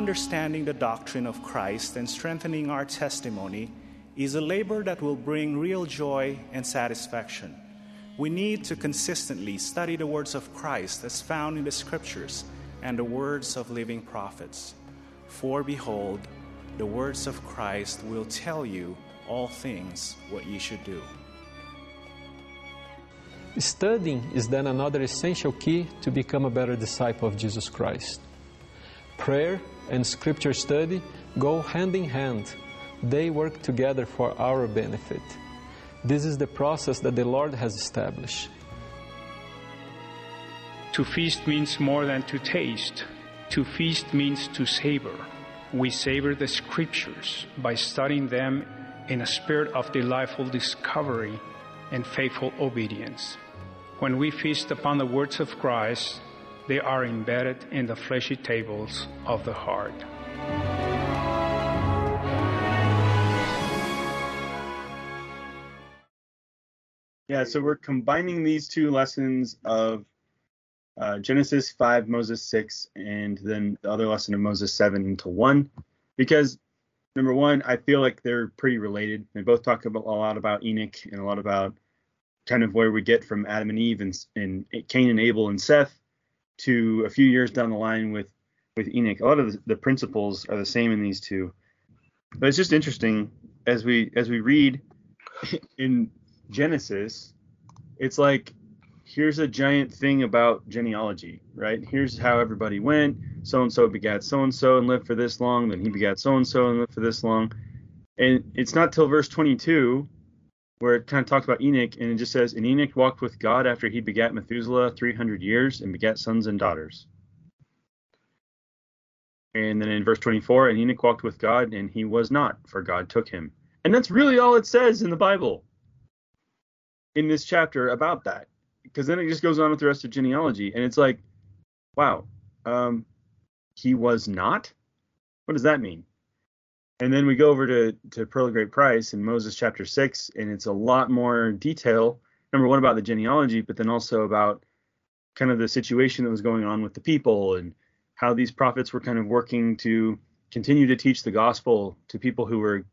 understanding the doctrine of Christ and strengthening our testimony is a labor that will bring real joy and satisfaction. We need to consistently study the words of Christ as found in the Scriptures and the words of living prophets. For behold, the words of Christ will tell you all things what you should do. Studying is then another essential key to become a better disciple of Jesus Christ. Prayer and scripture study go hand in hand, they work together for our benefit. This is the process that the Lord has established. To feast means more than to taste. To feast means to savor. We savor the scriptures by studying them in a spirit of delightful discovery and faithful obedience. When we feast upon the words of Christ, they are embedded in the fleshy tables of the heart. Yeah, so we're combining these two lessons of uh, Genesis 5, Moses 6, and then the other lesson of Moses 7 into one, because number one, I feel like they're pretty related. They both talk about, a lot about Enoch and a lot about kind of where we get from Adam and Eve and, and Cain and Abel and Seth to a few years down the line with with Enoch. A lot of the, the principles are the same in these two, but it's just interesting as we as we read in Genesis, it's like here's a giant thing about genealogy, right? Here's how everybody went. So and so begat so and so and lived for this long. Then he begat so and so and lived for this long. And it's not till verse 22 where it kind of talks about Enoch and it just says, And Enoch walked with God after he begat Methuselah 300 years and begat sons and daughters. And then in verse 24, and Enoch walked with God and he was not, for God took him. And that's really all it says in the Bible in this chapter about that because then it just goes on with the rest of genealogy, and it's like, wow, um, he was not. What does that mean? And then we go over to to Pearl of Great Price in Moses chapter six, and it's a lot more detail. Number one about the genealogy, but then also about kind of the situation that was going on with the people and how these prophets were kind of working to continue to teach the gospel to people who were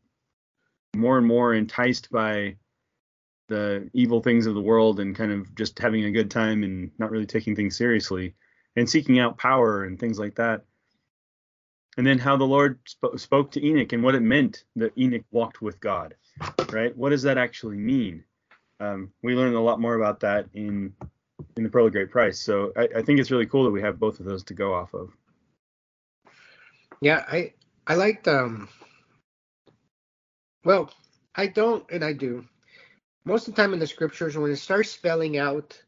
more and more enticed by the evil things of the world and kind of just having a good time and not really taking things seriously and seeking out power and things like that. And then how the Lord sp- spoke to Enoch and what it meant that Enoch walked with God, right? What does that actually mean? Um, we learned a lot more about that in in the Pearl of Great Price. So I, I think it's really cool that we have both of those to go off of. Yeah, I I liked um. Well, I don't, and I do most of the time in the scriptures when it starts spelling out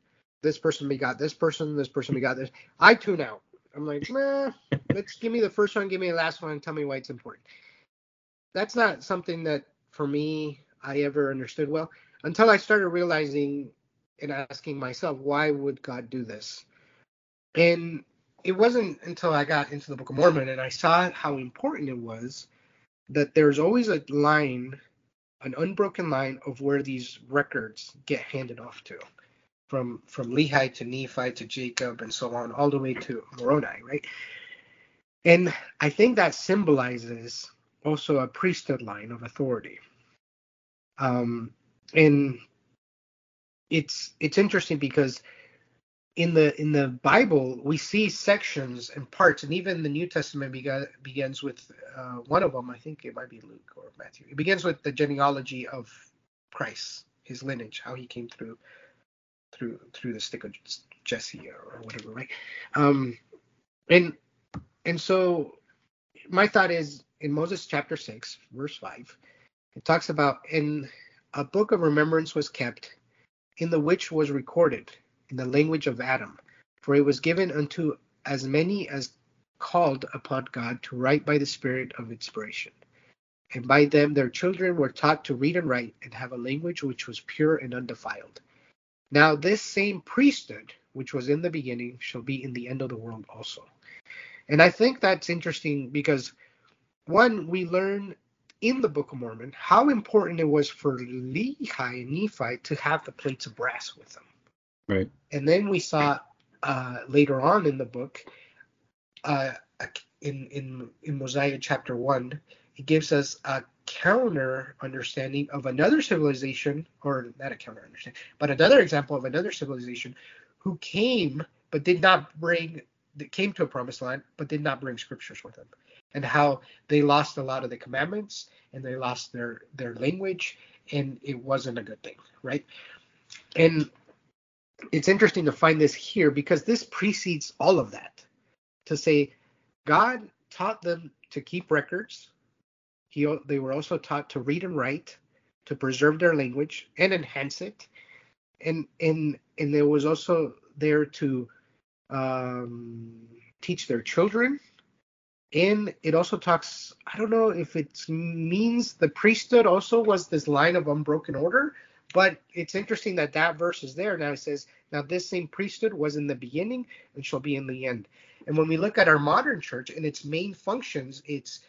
this person begot this person, this person begot this, I tune out. I'm like, nah, let's give me the first one, give me the last one, and tell me why it's important. That's not something that for me I ever understood well until I started realizing and asking myself, why would God do this? And it wasn't until I got into the Book of Mormon and I saw how important it was that there's always a line an unbroken line of where these records get handed off to from from Lehi to Nephi to Jacob and so on all the way to Moroni, right? And I think that symbolizes also a priesthood line of authority. Um, and it's it's interesting because in the in the Bible we see sections and parts, and even the New Testament begins with uh, one of them. I think it might be Luke or Matthew. It begins with the genealogy of Christ, his lineage, how he came through through through the stick of Jesse or, whatever, right? Um, and and so my thought is in Moses chapter six, verse five, it talks about in a book of remembrance was kept, in the which was recorded in the language of Adam, for it was given unto as many as called upon God to write by the Spirit of inspiration. And by them their children were taught to read and write and have a language which was pure and undefiled. Now this same priesthood, which was in the beginning, shall be in the end of the world also. And I think that's interesting because one, we learn in the Book of Mormon how important it was for Lehi and Nephi to have the plates of brass with them. Right. And then we saw uh, later on in the book uh, in in in Mosiah chapter one, it gives us a counter understanding of another civilization, or not a counter understanding, but another example of another civilization who came but did not bring that came to a promised land but did not bring scriptures with them and how they lost a lot of the commandments and they lost their their language and it wasn't a good thing right? And it's interesting to find this here because this precedes all of that to say god taught them to keep records he they were also taught to read and write to preserve their language and enhance it. And and and there was also there to um, teach their children. And it also talks i don't know if it means the priesthood also was this line of unbroken order but it's interesting that that verse is there. Now it says now this same priesthood was in the beginning and shall be in the end. And when we look at our modern church and its main functions it's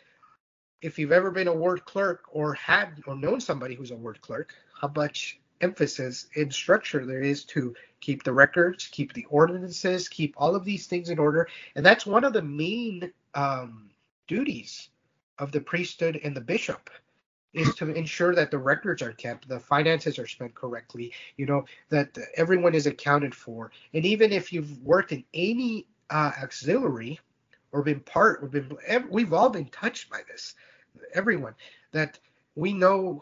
if you've ever been a ward clerk or had or known somebody who's a ward clerk how much emphasis and structure there is to keep the records, keep the ordinances, keep all of these things in order. And that's one of the main um, duties of the priesthood and the bishop is to ensure that the records are kept, the finances are spent correctly, you know, that everyone is accounted for. And even if you've worked in any uh, auxiliary or been part, we've been, we've all been touched by this, everyone, that we know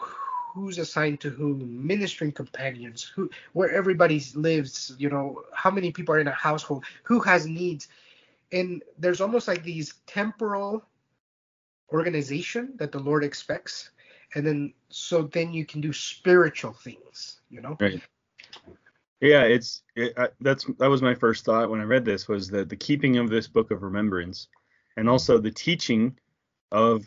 who's assigned to whom, ministering companions, who where everybody lives, you know, how many people are in a household, who has needs. And there's almost like these temporal organization that the Lord expects. And then so then you can do spiritual things, you know? Right. Yeah, it's it, I, that's that was my first thought when I read this was that the keeping of this book of remembrance and also the teaching of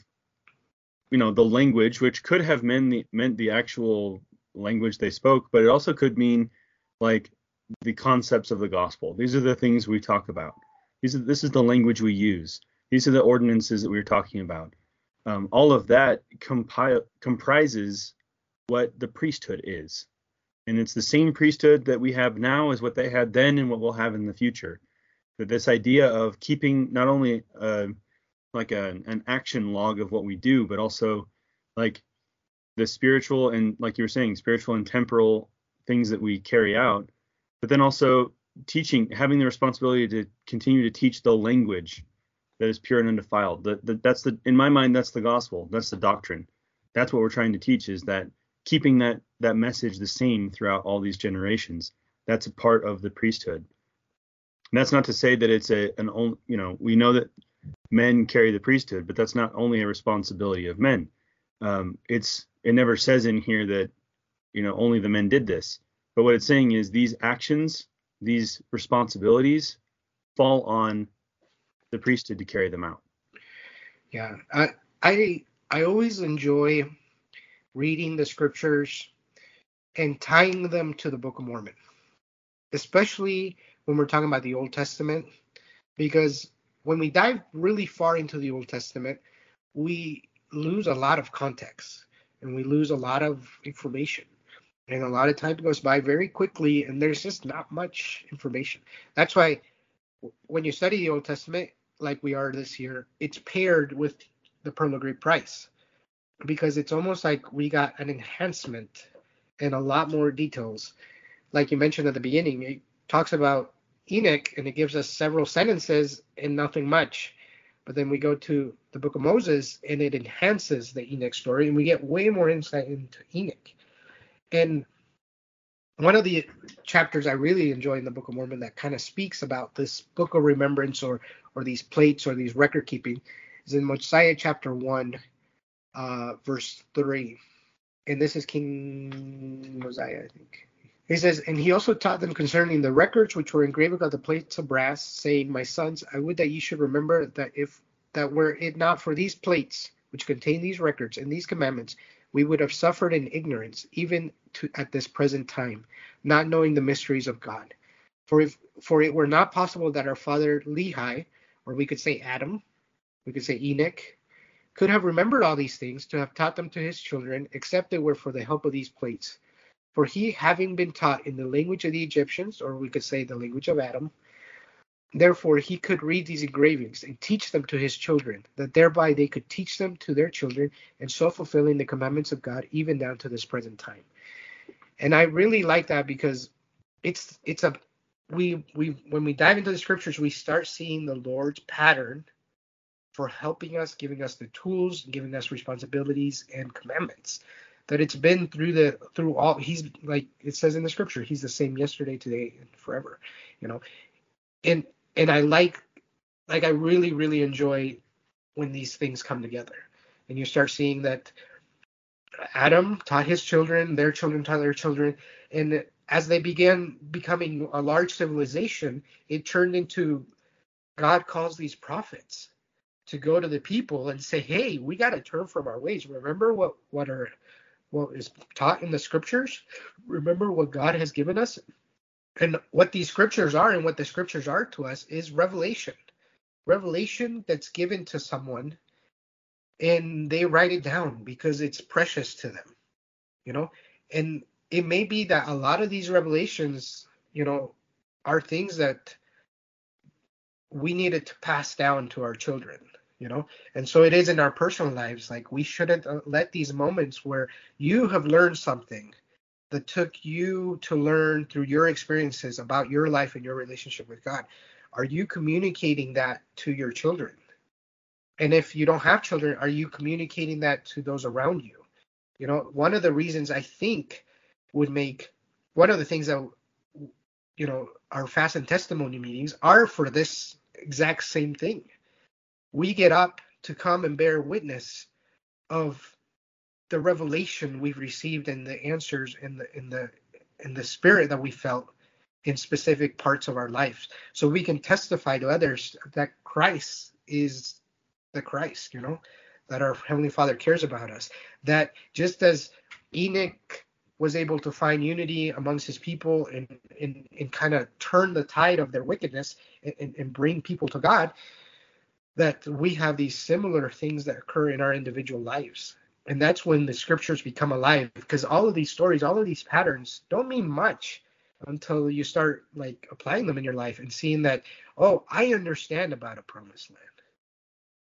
you know the language, which could have meant the meant the actual language they spoke, but it also could mean like the concepts of the gospel. These are the things we talk about. These are this is the language we use. These are the ordinances that we are talking about. Um, all of that compile, comprises what the priesthood is, and it's the same priesthood that we have now as what they had then and what we'll have in the future. That this idea of keeping not only uh, like a, an action log of what we do, but also like the spiritual and like you were saying, spiritual and temporal things that we carry out, but then also teaching, having the responsibility to continue to teach the language that is pure and undefiled. The, the, that's the in my mind that's the gospel. That's the doctrine. That's what we're trying to teach is that keeping that that message the same throughout all these generations. That's a part of the priesthood. And that's not to say that it's a an only you know we know that men carry the priesthood, but that's not only a responsibility of men. Um, it's it never says in here that you know only the men did this, but what it's saying is these actions, these responsibilities, fall on the priesthood to carry them out. Yeah, I I I always enjoy reading the scriptures and tying them to the Book of Mormon, especially when we're talking about the Old Testament, because when we dive really far into the Old Testament, we lose a lot of context and we lose a lot of information. And a lot of time goes by very quickly, and there's just not much information. That's why when you study the Old Testament, like we are this year, it's paired with the Pearl of Great Price because it's almost like we got an enhancement and a lot more details. Like you mentioned at the beginning, it talks about Enoch, and it gives us several sentences and nothing much. But then we go to the book of Moses, and it enhances the Enoch story, and we get way more insight into Enoch. And one of the chapters I really enjoy in the Book of Mormon that kind of speaks about this book of remembrance or or these plates or these record keeping is in Mosiah chapter one, uh, verse three, and this is King Mosiah, I think. He says, and he also taught them concerning the records which were engraved on the plates of brass, saying, My sons, I would that ye should remember that if that were it not for these plates which contain these records and these commandments, we would have suffered in ignorance, even to at this present time, not knowing the mysteries of God. For if for it were not possible that our father Lehi, or we could say Adam, we could say Enoch, could have remembered all these things to have taught them to his children, except it were for the help of these plates. For he, having been taught in the language of the Egyptians, or we could say the language of Adam, Therefore, he could read these engravings and teach them to his children, that thereby they could teach them to their children, and so fulfilling the commandments of God even down to this present time. And I really like that because it's it's a we we when we dive into the scriptures, we start seeing the Lord's pattern for helping us, giving us the tools, giving us responsibilities and commandments. That it's been through the through all he's like it says in the scripture, he's the same yesterday, today, and forever. You know, and and I like like I really really enjoy when these things come together and you start seeing that Adam taught his children, their children taught their children, and as they began becoming a large civilization, it turned into God calls these prophets to go to the people and say, "Hey, we got to turn from our ways. Remember what what are what is taught in the scriptures. Remember what God has given us, and what these scriptures are, and what the scriptures are to us is revelation. Revelation that's given to someone, and they write it down because it's precious to them, you know. And it may be that a lot of these revelations, you know, are things that we needed to pass down to our children you know? And so it is in our personal lives like we shouldn't uh, let these moments where you have learned something that took you to learn through your experiences about your life and your relationship with god are you communicating that to your children? And if you don't have children are you communicating that to those around you? You know one of the reasons i think would make one of the things that you know our fast and testimony meetings are for this exact same thing we get up to come and bear witness of the revelation we've received and the answers in the in the in the spirit that we felt in specific parts of our lives. So we can testify to others that christ is the christ you know that our heavenly father cares about us. That just as enoch was able to find unity amongst his people and and, and kind of turn the tide of their wickedness and, and bring people to god that we have these similar things that occur in our individual lives. And that's when the scriptures become alive because all of these stories, all of these patterns don't mean much until you start like applying them in your life and seeing that, oh, I understand about a promised land.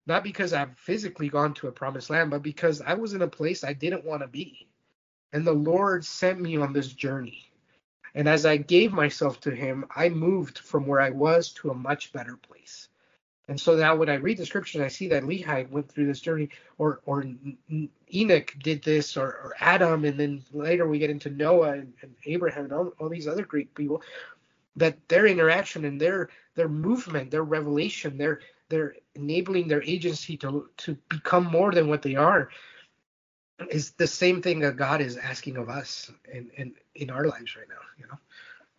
Not because I've physically gone to a promised land, but because I was in a place I didn't want to be. And the Lord sent me on this journey. And as I gave myself to Him, I moved from where I was to a much better place. And so now when I read the scriptures, I see that Lehi went through this journey, or or Enoch did this, or, or Adam, and then later we get into Noah and, and Abraham and all, all these other great people. That their interaction and their their movement, their revelation, their their enabling their agency to to become more than what they are, is the same thing that God is asking of us in in, in our lives right now. You know.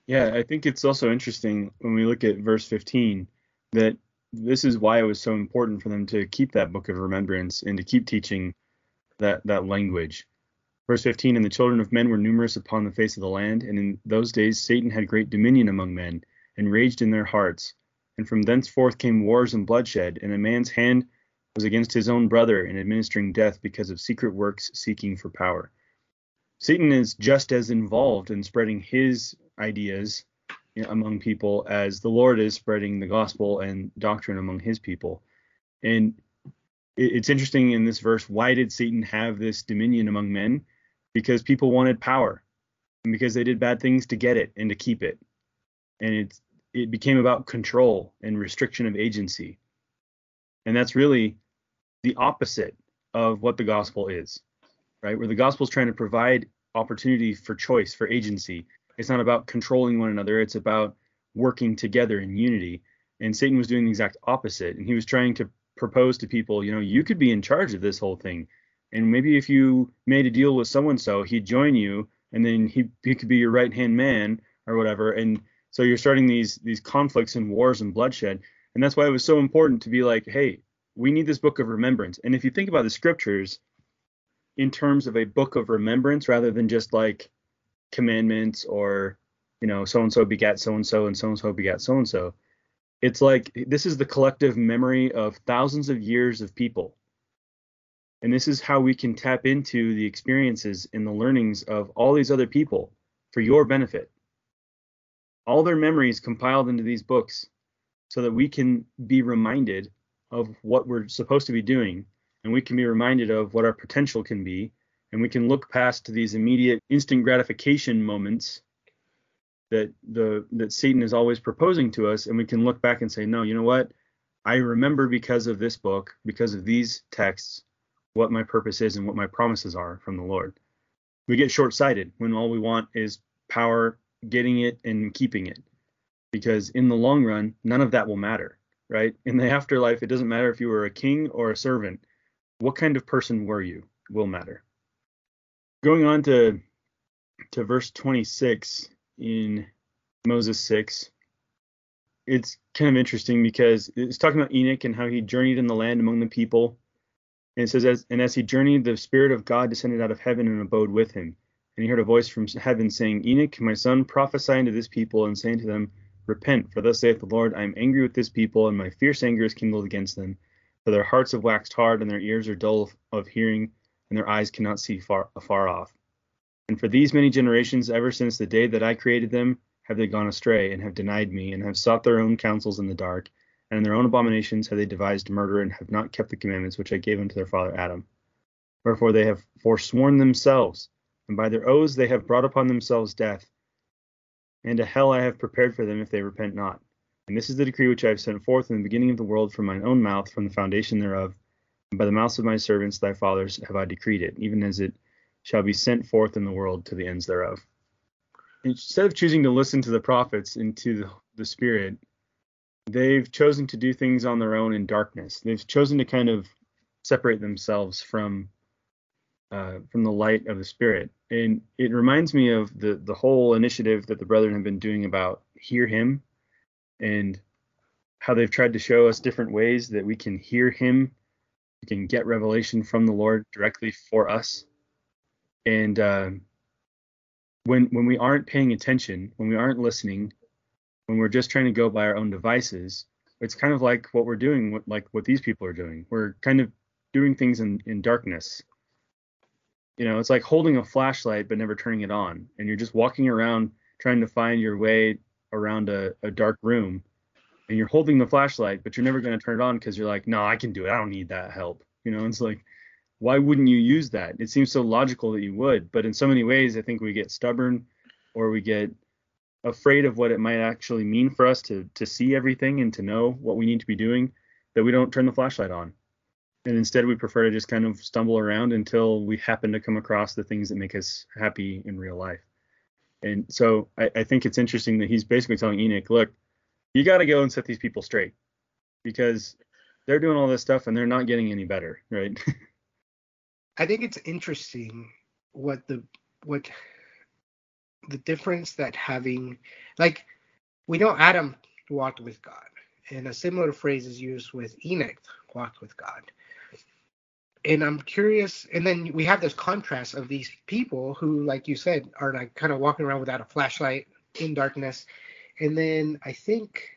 Yeah, I think it's also interesting when we look at verse 15 that this is why it was so important for them to keep that book of remembrance and to keep teaching that that language. Verse 15, and the children of men were numerous upon the face of the land, and in those days Satan had great dominion among men, and raged in their hearts. And from thenceforth came wars and bloodshed, and a man's hand was against his own brother in administering death because of secret works seeking for power. Satan is just as involved in spreading his ideas among people as the Lord is spreading the gospel and doctrine among his people. And it's interesting in this verse why did Satan have this dominion among men? Because people wanted power and because they did bad things to get it and to keep it. And it's, it became about control and restriction of agency. And that's really the opposite of what the gospel is, right? Where the gospel is trying to provide opportunity for choice, for agency, it's not about controlling one another. It's about working together in unity. And Satan was doing the exact opposite. And he was trying to propose to people, you know, you could be in charge of this whole thing. And maybe if you made a deal with so and so, he'd join you, and then he he could be your right hand man or whatever. And so you're starting these these conflicts and wars and bloodshed. And that's why it was so important to be like, hey, we need this book of remembrance. And if you think about the scriptures in terms of a book of remembrance rather than just like commandments or you know so and so begat so and so and so and so begat so and so it's like this is the collective memory of thousands of years of people. And this is how we can tap into the experiences and the learnings of all these other people for your benefit. All their memories compiled into these books so that we can be reminded of what we're supposed to be doing and we can be reminded of what our potential can be and we can look past these immediate instant gratification moments that the that Satan is always proposing to us and we can look back and say no you know what? I remember because of this book because of these texts what my purpose is and what my promises are from the Lord. We get short-sighted when all we want is power getting it and keeping it because in the long run none of that will matter right? In the afterlife it doesn't matter if you were a king or a servant. What kind of person were you will matter going on to to verse 26 in Moses 6 it's kind of interesting because it's talking about Enoch and how he journeyed in the land among the people. And it says as and as he journeyed the spirit of God descended out of heaven and abode with him. And he heard a voice from heaven saying Enoch my son prophesy unto this people and saying to them repent for thus saith the Lord I am angry with this people and my fierce anger is kindled against them. For their hearts have waxed hard and their ears are dull of hearing and their eyes cannot see far afar off. And for these many generations, ever since the day that I created them, have they gone astray and have denied me, and have sought their own counsels in the dark, and in their own abominations have they devised murder, and have not kept the commandments which I gave unto their father Adam. Wherefore they have forsworn themselves, and by their oaths they have brought upon themselves death, and a hell I have prepared for them if they repent not. And this is the decree which I have sent forth in the beginning of the world from mine own mouth, from the foundation thereof, by the mouths of my servants, thy fathers, have I decreed it, even as it shall be sent forth in the world to the ends thereof. Instead of choosing to listen to the prophets and to the, Spirit, they've chosen to do things on their own in darkness. They've chosen to kind of separate themselves from uh, from the light of the Spirit. And it reminds me of the the whole initiative that the brethren have been doing about hear Him, and how they've tried to show us different ways that we can hear Him we can get revelation from the Lord directly for us. And uh, when when we aren't paying attention, when we aren't listening, when we're just trying to go by our own devices, it's kind of like what we're doing, like what these people are doing. We're kind of doing things in, in darkness. You know, it's like holding a flashlight but never turning it on, and you're just walking around trying to find your way around a, a dark room and you're holding the flashlight, but you're never going to turn it on because you're like, no, I can do it. I don't need that help. You know, it's like, why wouldn't you use that? It seems so logical that you would, but in so many ways, I think we get stubborn or we get afraid of what it might actually mean for us to to see everything and to know what we need to be doing that we don't turn the flashlight on. And instead, we prefer to just kind of stumble around until we happen to come across the things that make us happy in real life. And so I, I think it's interesting that he's basically telling Enoch, look, you got to go and set these people straight because they're doing all this stuff and they're not getting any better, right? I think it's interesting what the what the difference that having like we know Adam walked with God, and a similar phrase is used with Enoch walked with God. And I'm curious, and then we have this contrast of these people who, like you said, are like kind of walking around without a flashlight in darkness, and then I think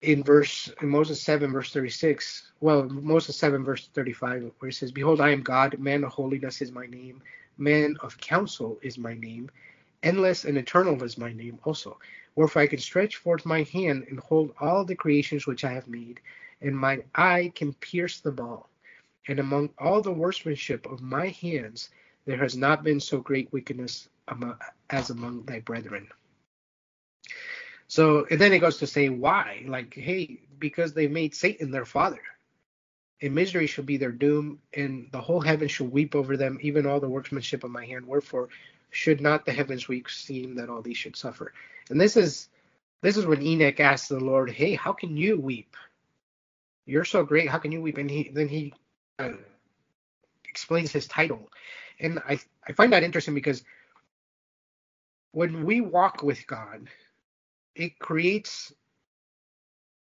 in verse in Moses 7 verse 36, well Moses 7 verse 35 where it says, "Behold, I am God, man of holiness is my name, man of counsel is my name, endless and eternal is my name also. Wherefore I can stretch forth my hand and hold all the creations which I have made, and my eye can pierce the ball. And among all the workmanship of my hands, there has not been so great wickedness as among thy brethren." So and then it goes to say why, like, hey, because they made Satan their father. And misery should be their doom, and the whole heaven should weep over them, even all the workmanship of my hand. Wherefore should not the heavens weep, seeing that all these should suffer? And this is this is when Enoch asked the Lord, Hey, how can you weep? You're so great. How can you weep? And he then he uh, explains his title, and I I find that interesting because when we walk with God, it creates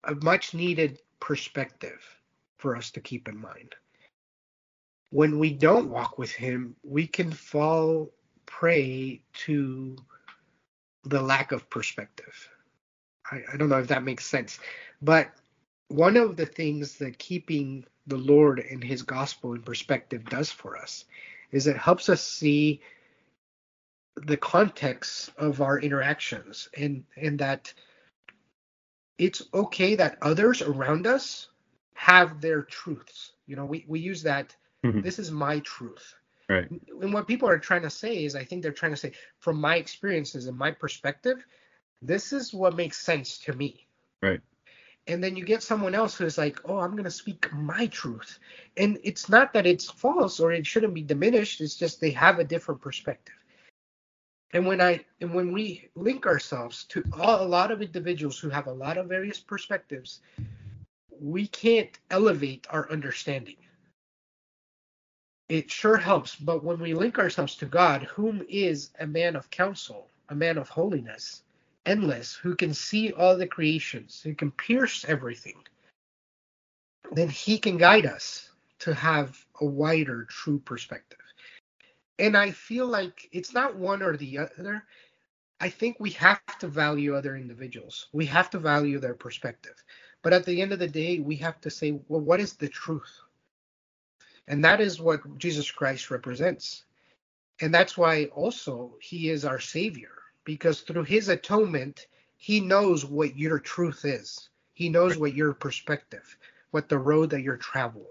a much needed perspective for us to keep in mind. When we don't walk with him, we can fall prey to the lack of perspective. I, I don't know if that makes sense, but one of the things that keeping the Lord and his gospel in perspective does for us is it helps us see the context of our interactions and and that it's okay that others around us have their truths. You know, we, we use that, Mhm. this is my truth. Right. And what people are trying to say is, I think they're trying to say, from my experiences and my perspective, this is what makes sense to me. Right. And then you get someone else who's like, oh, I'm going to speak my truth. And it's not that it's false or it shouldn't be diminished. It's just they have a different perspective. And when I and when we link ourselves to all, a lot of individuals who have a lot of various perspectives, we can't elevate our understanding. It sure helps, but when we link ourselves to God, whom is a man of counsel, a man of holiness, endless, who can see all the creations, who can pierce everything, then he can guide us to have a wider, true perspective. And I feel like it's not one or the other. I think we have to value other individuals. We have to value their perspective. But at the end of the day, we have to say, well, what is the truth? And that is what Jesus Christ represents. And that's why also he is our savior because through his atonement, he knows what your truth is. He knows what your perspective, what the road that you're traveling.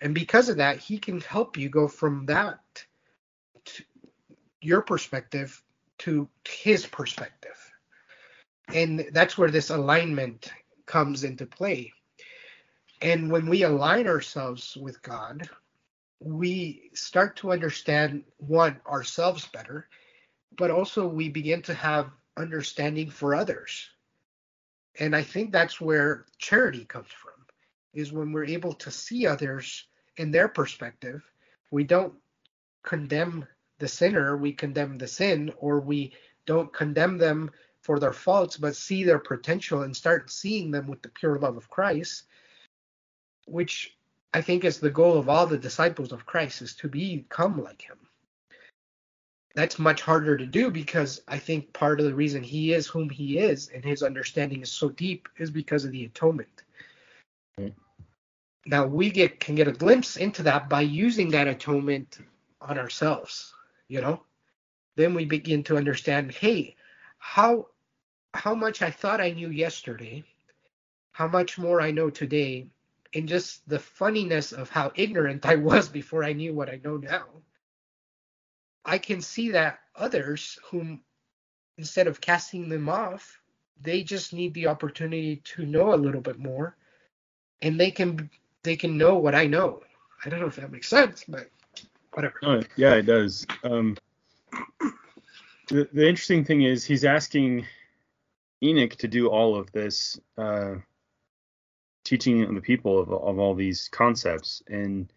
And because of that, he can help you go from that your perspective to his perspective. And that's where this alignment comes into play. And when we align ourselves with God, we start to understand one ourselves better, but also we begin to have understanding for others. And I think that's where charity comes from, is when we're able to see others in their perspective. We don't condemn the sinner, we condemn the sin, or we don't condemn them for their faults, but see their potential and start seeing them with the pure love of Christ, which I think is the goal of all the disciples of Christ is to become like him. That's much harder to do because I think part of the reason he is whom he is and his understanding is so deep is because of the atonement. Right. Now we get can get a glimpse into that by using that atonement on ourselves, you know? Then we begin to understand, hey, how how much I thought I knew yesterday, how much more I know today, and just the funniness of how ignorant I was before I knew what I know now. I can see that others whom instead of casting them off, they just need the opportunity to know a little bit more and they can they can know what I know. I don't know if that makes sense, but whatever. Yeah, it does. Um, the, the interesting thing is he's asking Enoch to do all of this uh, teaching the people of, of all these concepts, and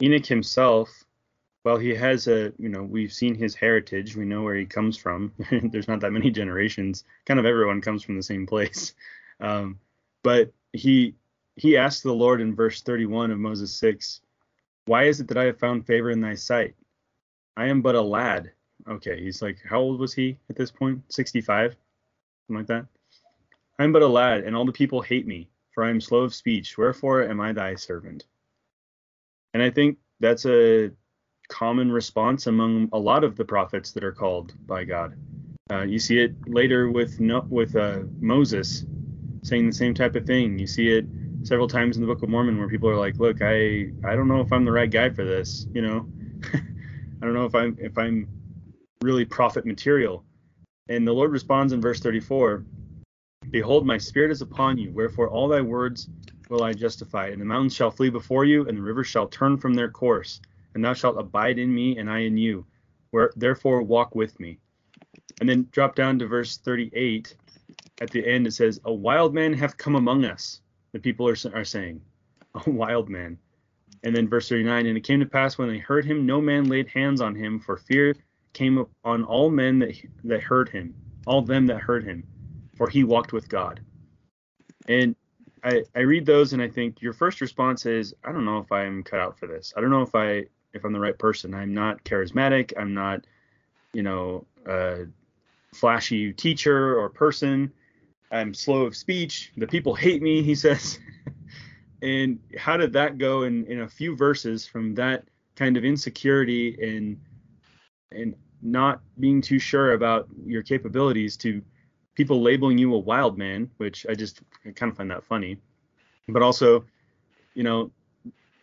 Enoch himself, well, he has a you know we've seen his heritage, we know where he comes from. There's not that many generations. Kind of everyone comes from the same place, um, but he he asked the Lord in verse 31 of Moses 6 why is it that I have found favor in thy sight? I am but a lad. Okay, he's like, how old was he at this point? 65? Something like that. I am but a lad, and all the people hate me, for I am slow of speech. Wherefore am I thy servant? And I think that's a common response among a lot of the prophets that are called by God. Uh, you see it later with with uh, Moses saying the same type of thing. You see it several times in the Book of Mormon where people are like, "Look, I I don't know if I'm the right guy for this. You know, I don't know if I'm if I'm really prophet material." And the Lord responds in verse 34, "Behold, my spirit is upon you. Wherefore all thy words will I justify. And the mountains shall flee before you, and the rivers shall turn from their course. And thou shalt abide in me, and I in you. Where therefore walk with me." And then drop down to verse 38. At the end, it says, "A wild man hath come among us." The people are, are saying, a wild man. And then verse 39, and it came to pass when they heard him, no man laid hands on him, for fear came on all men that that heard him, all them that heard him, for he walked with God. And I, I read those and I think your first response is, I don't know if I'm cut out for this. I don't know if I if I'm the right person. I'm not charismatic. I'm not, you know, a flashy teacher or person. I'm slow of speech. The people hate me, he says. and how did that go in, in a few verses from that kind of insecurity and and not being too sure about your capabilities to people labeling you a wild man, which I just I kind of find that funny, but also, you know,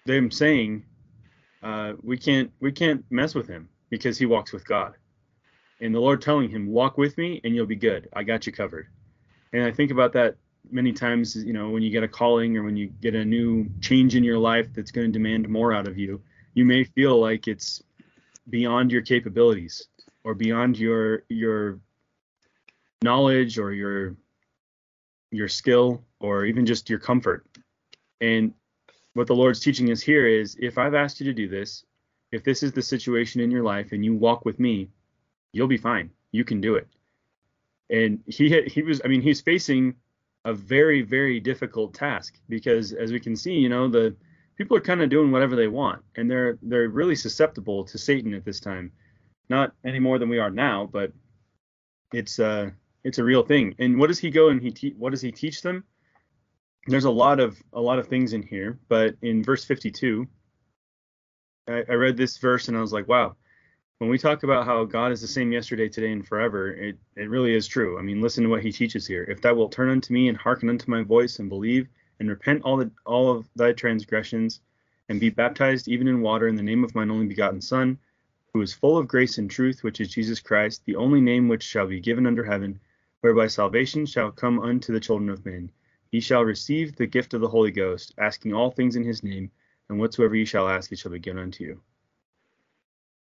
them saying uh, we can't we can't mess with him because he walks with God, and the Lord telling him, "Walk with me, and you'll be good. I got you covered." And I think about that many times. You know, when you get a calling or when you get a new change in your life that's going to demand more out of you, you may feel like it's beyond your capabilities or beyond your your knowledge or your your skill or even just your comfort. And what the Lord's teaching us here is if I've asked you to do this, if this is the situation in your life and you walk with me, you'll be fine. You can do it. And he had, he was I mean he's facing a very very difficult task because as we can see, you know, the people are kind of doing whatever they want and they're they're really susceptible to Satan at this time. Not any more than we are now, but it's uh it's a real thing. And what does he go and he te- what does he teach them? There's a lot of a lot of things in here, but in verse 52, I, I read this verse and I was like, wow. When we talk about how God is the same yesterday, today, and forever, it, it really is true. I mean, listen to what he teaches here. If thou wilt turn unto me and hearken unto my voice and believe and repent all the all of thy transgressions and be baptized even in water in the name of mine only begotten Son, who is full of grace and truth, which is Jesus Christ, the only name which shall be given under heaven, whereby salvation shall come unto the children of men. Ye shall receive the gift of the Holy Ghost, asking all things in his name, and whatsoever ye shall ask, it shall be given unto you.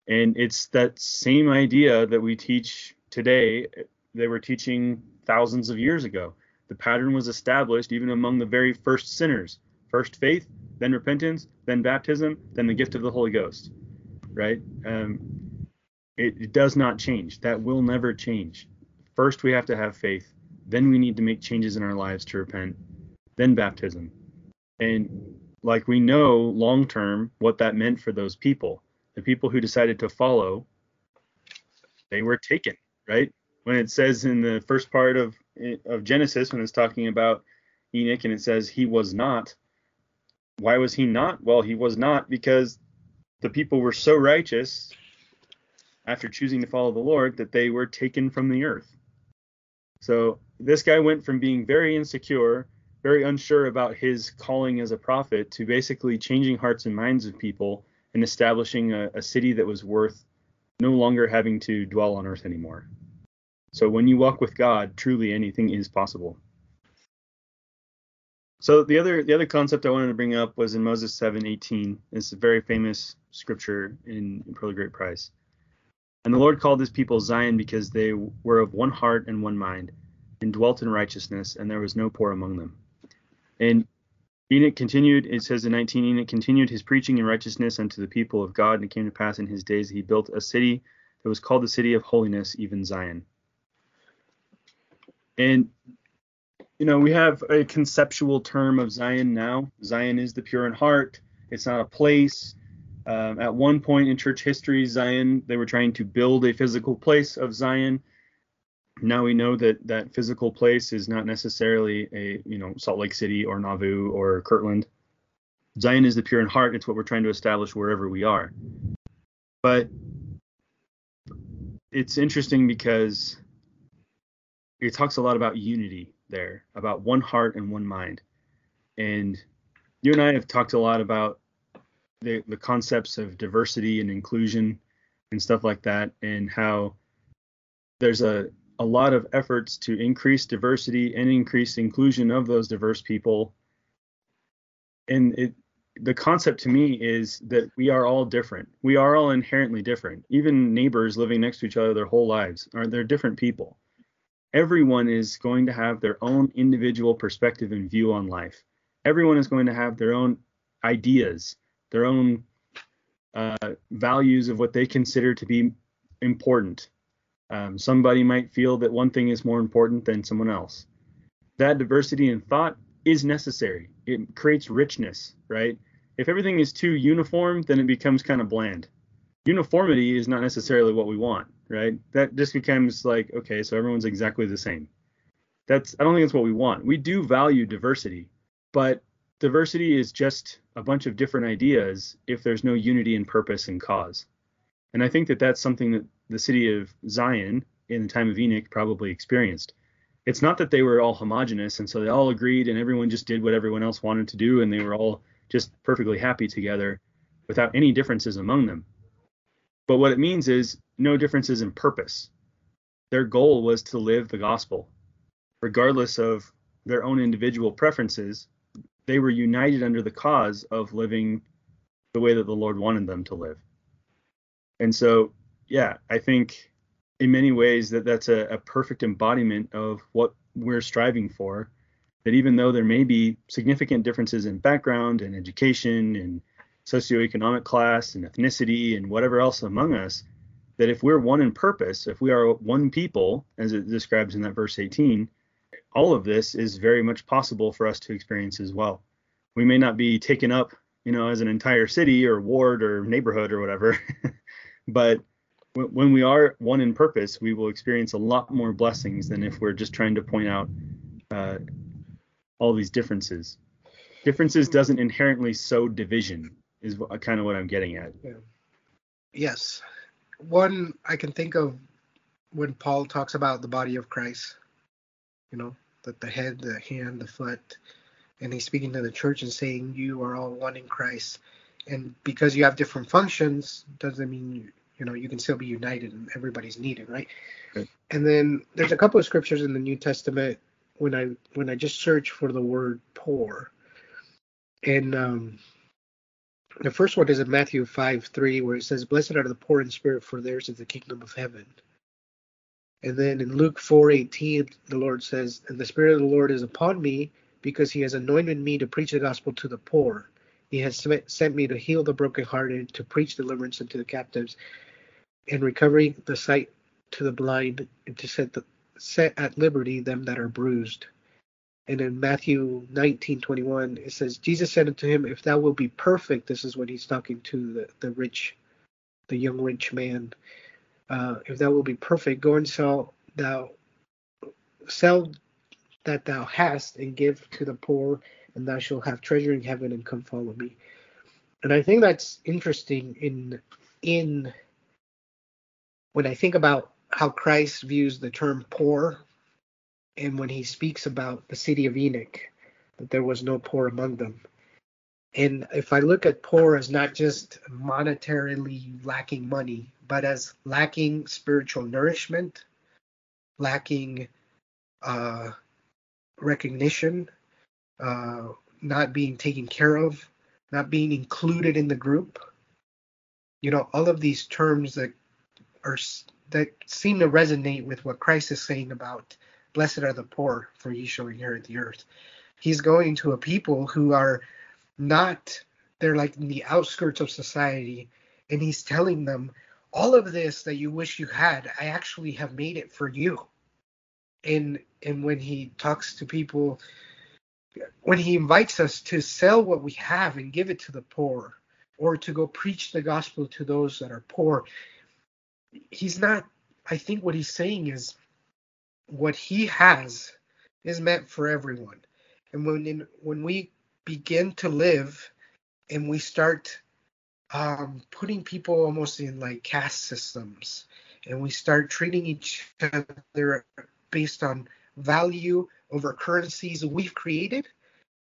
And it's that same idea that we teach today, they were teaching thousands of years ago. The pattern was established even among the very first sinners first faith, then repentance, then baptism, then the gift of the Holy Ghost. Right? Um, it, it does not change. That will never change. First, we have to have faith. Then we need to make changes in our lives to repent. Then baptism. And like we know long term what that meant for those people. The people who decided to follow, they were taken, right? When it says in the first part of of Genesis, when it's talking about Enoch and it says he was not, why was he not? Well, he was not because the people were so righteous after choosing to follow the Lord that they were taken from the earth. So this guy went from being very insecure, very unsure about his calling as a prophet, to basically changing hearts and minds of people and establishing a, a city that was worth no longer having to dwell on earth anymore. So when you walk with God, truly anything is possible. So the other the other concept I wanted to bring up was in Moses 7:18. It's a very famous scripture in, in Pearl Great Price. And the Lord called his people Zion because they were of one heart and one mind, and dwelt in righteousness, and there was no poor among them. And Enoch continued, it says in 19, Enoch continued his preaching in righteousness unto the people of God, and it came to pass in his days that he built a city that was called the city of holiness, even Zion. And, you know, we have a conceptual term of Zion now. Zion is the pure in heart, it's not a place. Um, at one point in church history, Zion, they were trying to build a physical place of Zion. Now we know that that physical place is not necessarily a, you know, Salt Lake City or Nauvoo or Kirtland. Zion is the pure in heart. It's what we're trying to establish wherever we are. But it's interesting because it talks a lot about unity there, about one heart and one mind. And you and I have talked a lot about the, the concepts of diversity and inclusion and stuff like that, and how there's a, a lot of efforts to increase diversity and increase inclusion of those diverse people. And it, the concept to me is that we are all different. We are all inherently different. Even neighbors living next to each other their whole lives are they're different people. Everyone is going to have their own individual perspective and view on life. Everyone is going to have their own ideas their own uh, values of what they consider to be important. Um, somebody might feel that one thing is more important than someone else. That diversity in thought is necessary. It creates richness, right? If everything is too uniform, then it becomes kind of bland. Uniformity is not necessarily what we want, right? That just becomes like, okay, so everyone's exactly the same. That's I don't think that's what we want. We do value diversity, but diversity is just a bunch of different ideas if there's no unity in purpose and cause. And I think that that's something that the city of Zion in the time of Enoch probably experienced. it's not that they were all homogenous and so they all agreed and everyone just did what everyone else wanted to do and they were all just perfectly happy together without any differences among them. But what it means is no differences in purpose. Their goal was to live the gospel. Regardless of their own individual preferences, they were united under the cause of living the way that the Lord wanted them to live. And so, yeah, I think in many ways that that's a, a perfect embodiment of what we're striving for. That even though there may be significant differences in background and education and socioeconomic class and ethnicity and whatever else among us, that if we're one in purpose, if we are one people, as it describes in that verse 18, all of this is very much possible for us to experience as well. We may not be taken up, you know, as an entire city or ward or neighborhood or whatever, but when we are one in purpose, we will experience a lot more blessings than if we're just trying to point out uh, all these differences. Differences doesn't inherently sow division, is kind of what I'm getting at. Yeah. Yes. One I can think of when Paul talks about the body of Christ, you know, that the head, the hand, the foot, and he's speaking to the church and saying, You are all one in Christ. And because you have different functions, doesn't mean you, know you can still be united and everybody's needed, right? right? And then there's a couple of scriptures in the New Testament when I when I just search for the word poor, and um, the first one is in Matthew 5 3, where it says, Blessed are the poor in spirit, for theirs is the kingdom of heaven. And then in Luke 4 18, the Lord says, And the Spirit of the Lord is upon me, because he has anointed me to preach the gospel to the poor. He has sent me to heal the brokenhearted, to preach deliverance unto the captives, and recovering the sight to the blind, and to set, the, set at liberty them that are bruised. And in Matthew 19, 21, it says, Jesus said unto him, If thou wilt be perfect, this is when he's talking to the, the rich, the young rich man. Uh, if thou wilt be perfect, go and sell thou sell that thou hast and give to the poor, and thou shalt have treasure in heaven, and come follow me. And I think that's interesting in in when I think about how Christ views the term poor, and when he speaks about the city of Enoch, that there was no poor among them. And if I look at poor as not just monetarily lacking money, but as lacking spiritual nourishment, lacking uh, recognition, uh, not being taken care of, not being included in the group, you know, all of these terms that are that seem to resonate with what Christ is saying about blessed are the poor, for ye shall inherit the earth. He's going to a people who are not they're like in the outskirts of society, and he's telling them all of this that you wish you had, I actually have made it for you. And and when he talks to people when he invites us to sell what we have and give it to the poor or to go preach the gospel to those that are poor he's not i think what he's saying is what he has is meant for everyone. And when in, when we begin to live and we start um, putting people almost in like caste systems and we start treating each other based on value over currencies we've created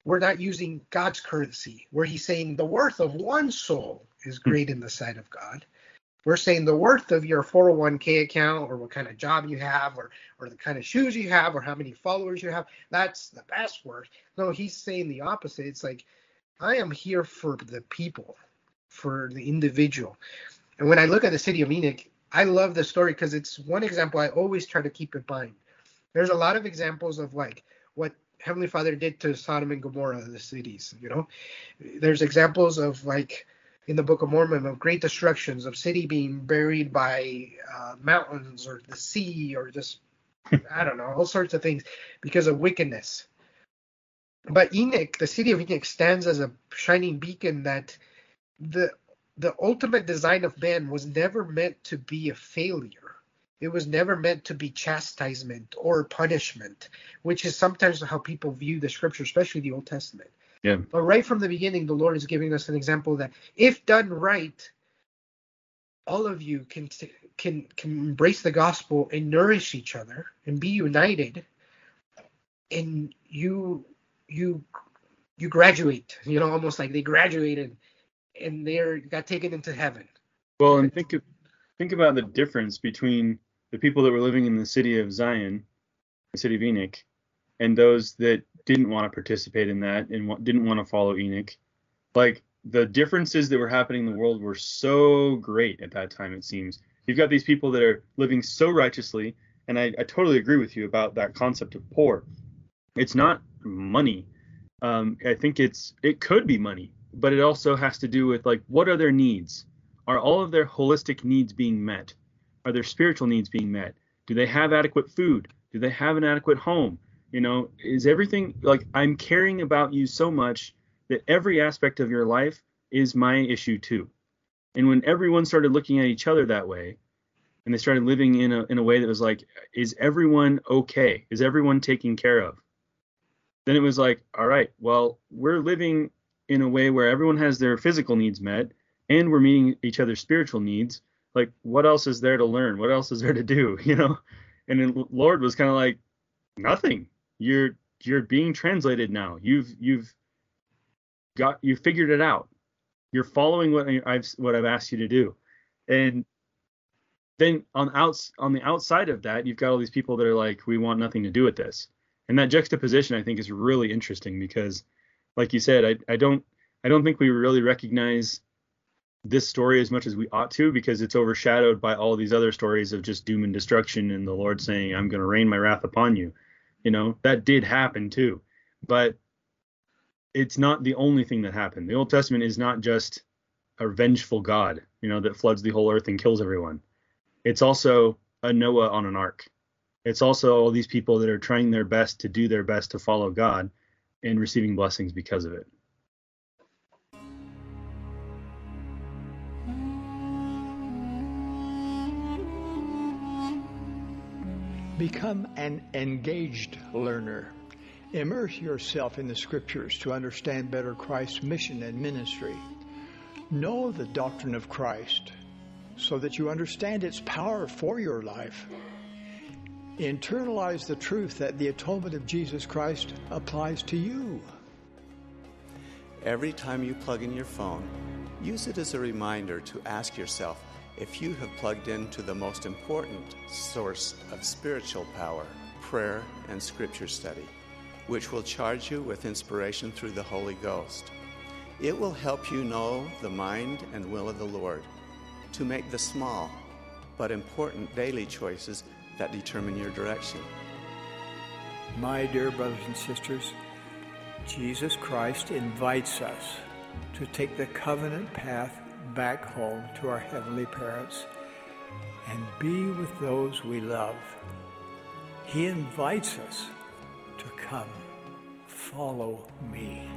we're not using god's currency where he's saying the worth of one soul is hmm. great in the sight of god. We're saying the worth of your 401k account or what kind of job you have or or the kind of shoes you have or how many followers you have that's the best worth. No he's saying the opposite. It's like i am here for the people for the individual. And when i look at the city of enoch i love the story because it's one example i always try to keep in mind there's a lot of examples of like what heavenly father did to sodom and gomorrah the cities you know there's examples of like in the Book of Mormon of great destructions of city being buried by uh, mountains or the sea or just I don't know all sorts of things because of wickedness. But Enoch, the city of Enoch, stands as a shining beacon that the the ultimate design of man was never meant to be a failure. It was never meant to be chastisement or punishment, which is sometimes how people view the scripture, especially the Old Testament. Yeah. But right from the beginning, the Lord is giving us an example that if done right, all of you can can can embrace the gospel and nourish each other and be united and you you you graduate, you know, almost like they graduated and they're got taken into heaven. Well, and think of, think about the difference between the people that were living in the city of Zion, the city of Enoch, and those that didn't want to participate in that and didn't want to follow Enoch. Like the differences that were happening in the world were so great at that time. It seems you've got these people that are living so righteously, and I, I totally agree with you about that concept of poor. It's not money. Um, I think it's it could be money, but it also has to do with like what are their needs? Are all of their holistic needs being met? Are their spiritual needs being met? Do they have adequate food? Do they have an adequate home? You know, is everything like I'm caring about you so much that every aspect of your life is my issue too. And when everyone started looking at each other that way, and they started living in a in a way that was like, is everyone okay? Is everyone taken care of? Then it was like, all right, well, we're living in a way where everyone has their physical needs met and we're meeting each other's spiritual needs. Like, what else is there to learn? What else is there to do? You know? And then Lord was kind of like, nothing. You're you're being translated now. You've you've got you figured it out. You're following what I've what I've asked you to do. And then on outs on the outside of that, you've got all these people that are like, we want nothing to do with this. And that juxtaposition I think is really interesting because like you said, I, I don't I don't think we really recognize this story as much as we ought to because it's overshadowed by all these other stories of just doom and destruction and the Lord saying, I'm going to rain my wrath upon you. You know, that did happen too. But it's not the only thing that happened. The Old Testament is not just a vengeful God, you know, that floods the whole earth and kills everyone. It's also a Noah on an ark. It's also all these people that are trying their best to do their best to follow God and receiving blessings because of it. Become an engaged learner. Immerse yourself in the scriptures to understand better Christ's mission and ministry. Know the doctrine of Christ so that you understand its power for your life. Internalize the truth that the atonement of Jesus Christ applies to you. Every time you plug in your phone, use it as a reminder to ask yourself if you have plugged into the most important source of spiritual power, prayer and scripture study, which will charge you with inspiration through the Holy Ghost. It will help you know the mind and will of the Lord to make the small but important daily choices that determine your direction. My dear brothers and sisters, Jesus Christ invites us to take the covenant path back home to our Heavenly parents and be with those we love. He invites us to come, follow me.